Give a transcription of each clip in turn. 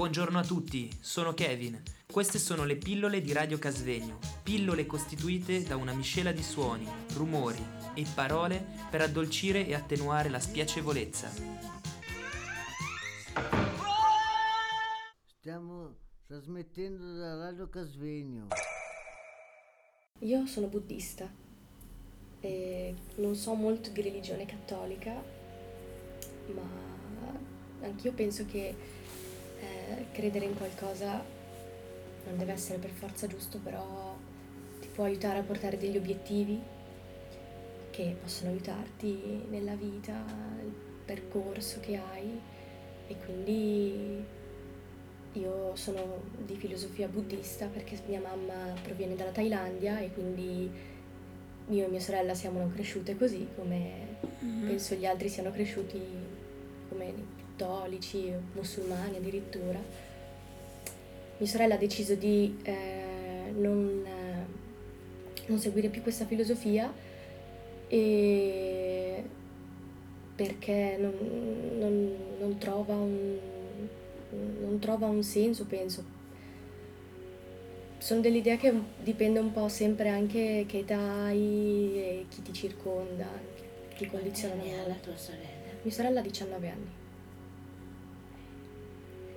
Buongiorno a tutti, sono Kevin. Queste sono le pillole di Radio Casvegno, pillole costituite da una miscela di suoni, rumori e parole per addolcire e attenuare la spiacevolezza. Stiamo trasmettendo da Radio Casvegno. Io sono buddista e non so molto di religione cattolica, ma anch'io penso che eh, credere in qualcosa non deve essere per forza giusto, però ti può aiutare a portare degli obiettivi che possono aiutarti nella vita, il percorso che hai e quindi io sono di filosofia buddista perché mia mamma proviene dalla Thailandia e quindi io e mia sorella siamo cresciute così come Mhm. penso gli altri siano cresciuti come cattolici, musulmani addirittura. Mia sorella ha deciso di eh, non, eh, non seguire più questa filosofia e perché non, non- non trova un, non trova un senso, penso. Sono dell'idea che dipende un po' sempre anche che età hai e chi ti circonda, che ti condiziona Quanti anni ha la tua sorella? Mia sorella ha 19 anni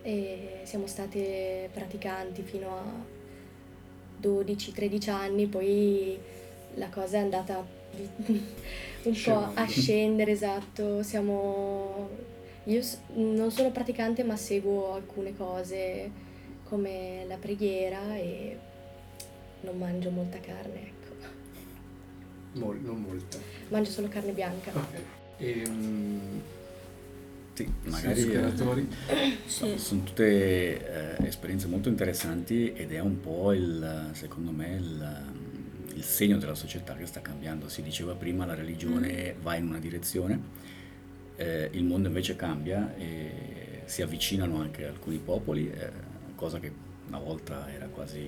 e siamo state praticanti fino a 12-13 anni, poi la cosa è andata un po' a scendere, esatto. Siamo... Io non sono praticante ma seguo alcune cose come la preghiera e non mangio molta carne, ecco. Mol- non molta. Mangio solo carne bianca. Ok. Ehm, Sì, magari magari giocatori. sono, sono tutte eh, esperienze molto interessanti ed è un po' il, secondo me, il, il segno della società che sta cambiando. Si diceva prima la religione va in una direzione, eh, il mondo invece cambia e si avvicinano anche alcuni popoli, eh, cosa che una volta era quasi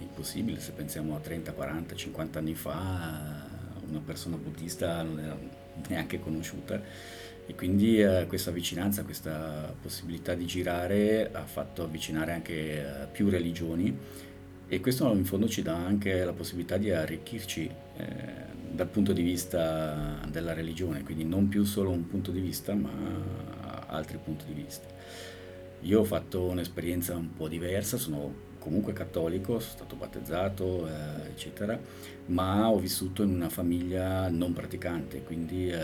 impossibile. Se pensiamo a 30, 40, 50 anni fa, una persona buddista non era neanche conosciuta. E quindi eh, questa vicinanza, questa possibilità di girare ha fatto avvicinare anche eh, più religioni. E questo in fondo ci dà anche la possibilità di arricchirci eh, dal punto di vista della religione, quindi non più solo un punto di vista ma altri punti di vista. Io ho fatto un'esperienza un po' diversa, sono comunque cattolico, sono stato battezzato, eh, eccetera, ma ho vissuto in una famiglia non praticante, quindi eh,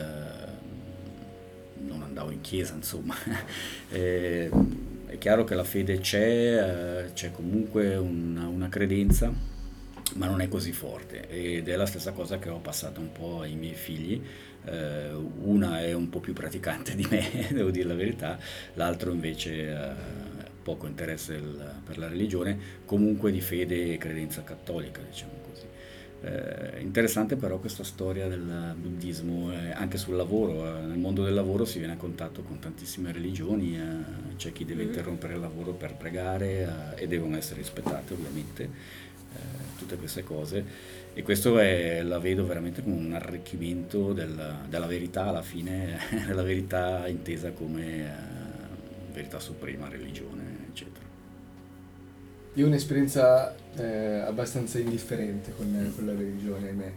non andavo in chiesa, insomma. Eh, è chiaro che la fede c'è, eh, c'è comunque una, una credenza, ma non è così forte ed è la stessa cosa che ho passato un po' ai miei figli. Eh, una è un po' più praticante di me, devo dire la verità, l'altro invece ha poco interesse il- per la religione, comunque di fede e credenza cattolica, diciamo così. Eh, interessante però questa storia del buddismo, eh, anche sul lavoro, eh, nel mondo del lavoro si viene a contatto con tantissime religioni, eh, c'è chi deve Mhm. interrompere il lavoro per pregare eh, e devono essere rispettate ovviamente, eh, tutte queste cose e questo è, la vedo veramente come un arricchimento della, della verità alla fine, la verità intesa come verità suprema, religione, eccetera. Io ho un'esperienza eh, abbastanza indifferente con, con la religione, ahimè.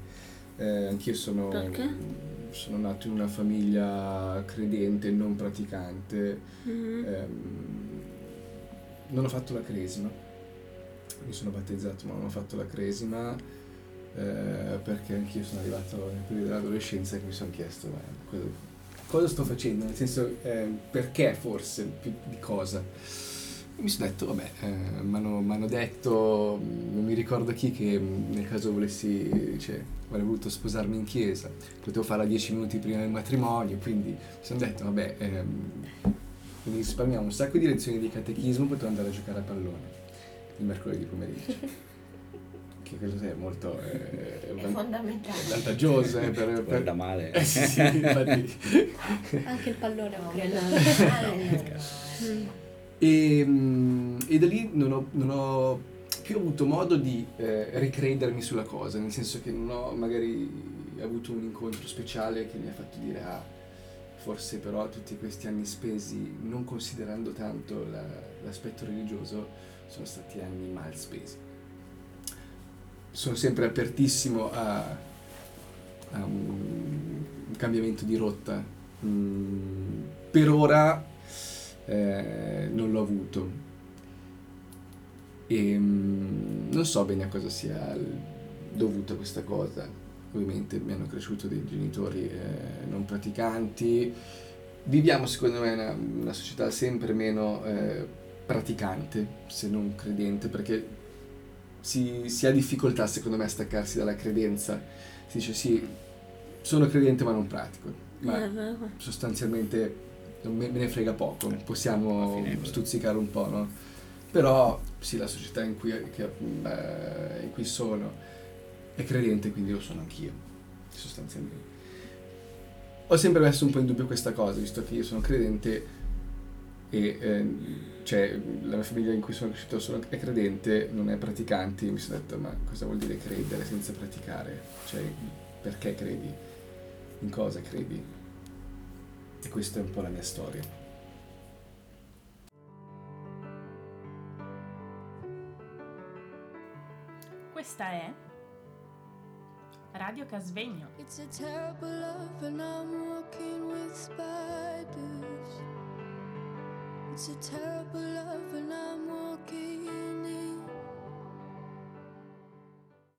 Eh, anch'io sono, sono nato in una famiglia credente, non praticante. Mhm. Ehm, non ho fatto la cresima, mi sono battezzato ma non ho fatto la cresima eh, perché anch'io sono arrivato nel periodo dell'adolescenza e mi sono chiesto cosa, cosa sto facendo, nel senso eh, perché forse, più di cosa. E mi sono detto, vabbè, eh, mi hanno detto, mh, non mi ricordo chi, che mh, nel caso volessi, cioè, avrei voluto sposarmi in chiesa, potevo farla dieci minuti prima del matrimonio, quindi mi sono detto, vabbè, ehm, quindi risparmiamo un sacco di lezioni di catechismo, potevo andare a giocare a pallone il mercoledì pomeriggio. che questo è molto eh, È van- fondamentale. vantaggioso eh, per, per... Da male. Eh, sì, sì, infatti. Anche il pallone è un No, credo. quello- Mm. E, mm, e da lì non ho, non ho più avuto modo di eh, ricredermi sulla cosa, nel senso che non ho magari avuto un incontro speciale che mi ha fatto dire ah, forse però tutti questi anni spesi, non considerando tanto la, l'aspetto religioso, sono stati anni mal spesi. Sono sempre apertissimo a, a un, un, cambiamento di rotta. Mm, per ora eh, non l'ho avuto. E mm, non so bene a cosa sia dovuta questa cosa. Ovviamente mi hanno cresciuto dei genitori eh, non praticanti. Viviamo secondo me una, una società sempre meno eh, praticante, se non credente, perché si, si, ha difficoltà secondo me a staccarsi dalla credenza. Si dice sì, sono credente ma non pratico. Ma sostanzialmente me, me ne frega poco, possiamo stuzzicare un po', no? Però sì, la società in cui, che, eh, in cui sono è credente, quindi lo sono anch'io, sostanzialmente. Ho sempre messo un po' in dubbio questa cosa, visto che io sono credente e eh, cioè, la mia famiglia in cui sono cresciuto sono, è credente, non è praticante, mi sono detto ma cosa vuol dire credere senza praticare? Cioè, perché credi? In cosa credi? questa è un po' la mia storia. Questa è Radio Casvegno. It's a terrible love and I'm walking with spiders. It's a terrible love and I'm walking in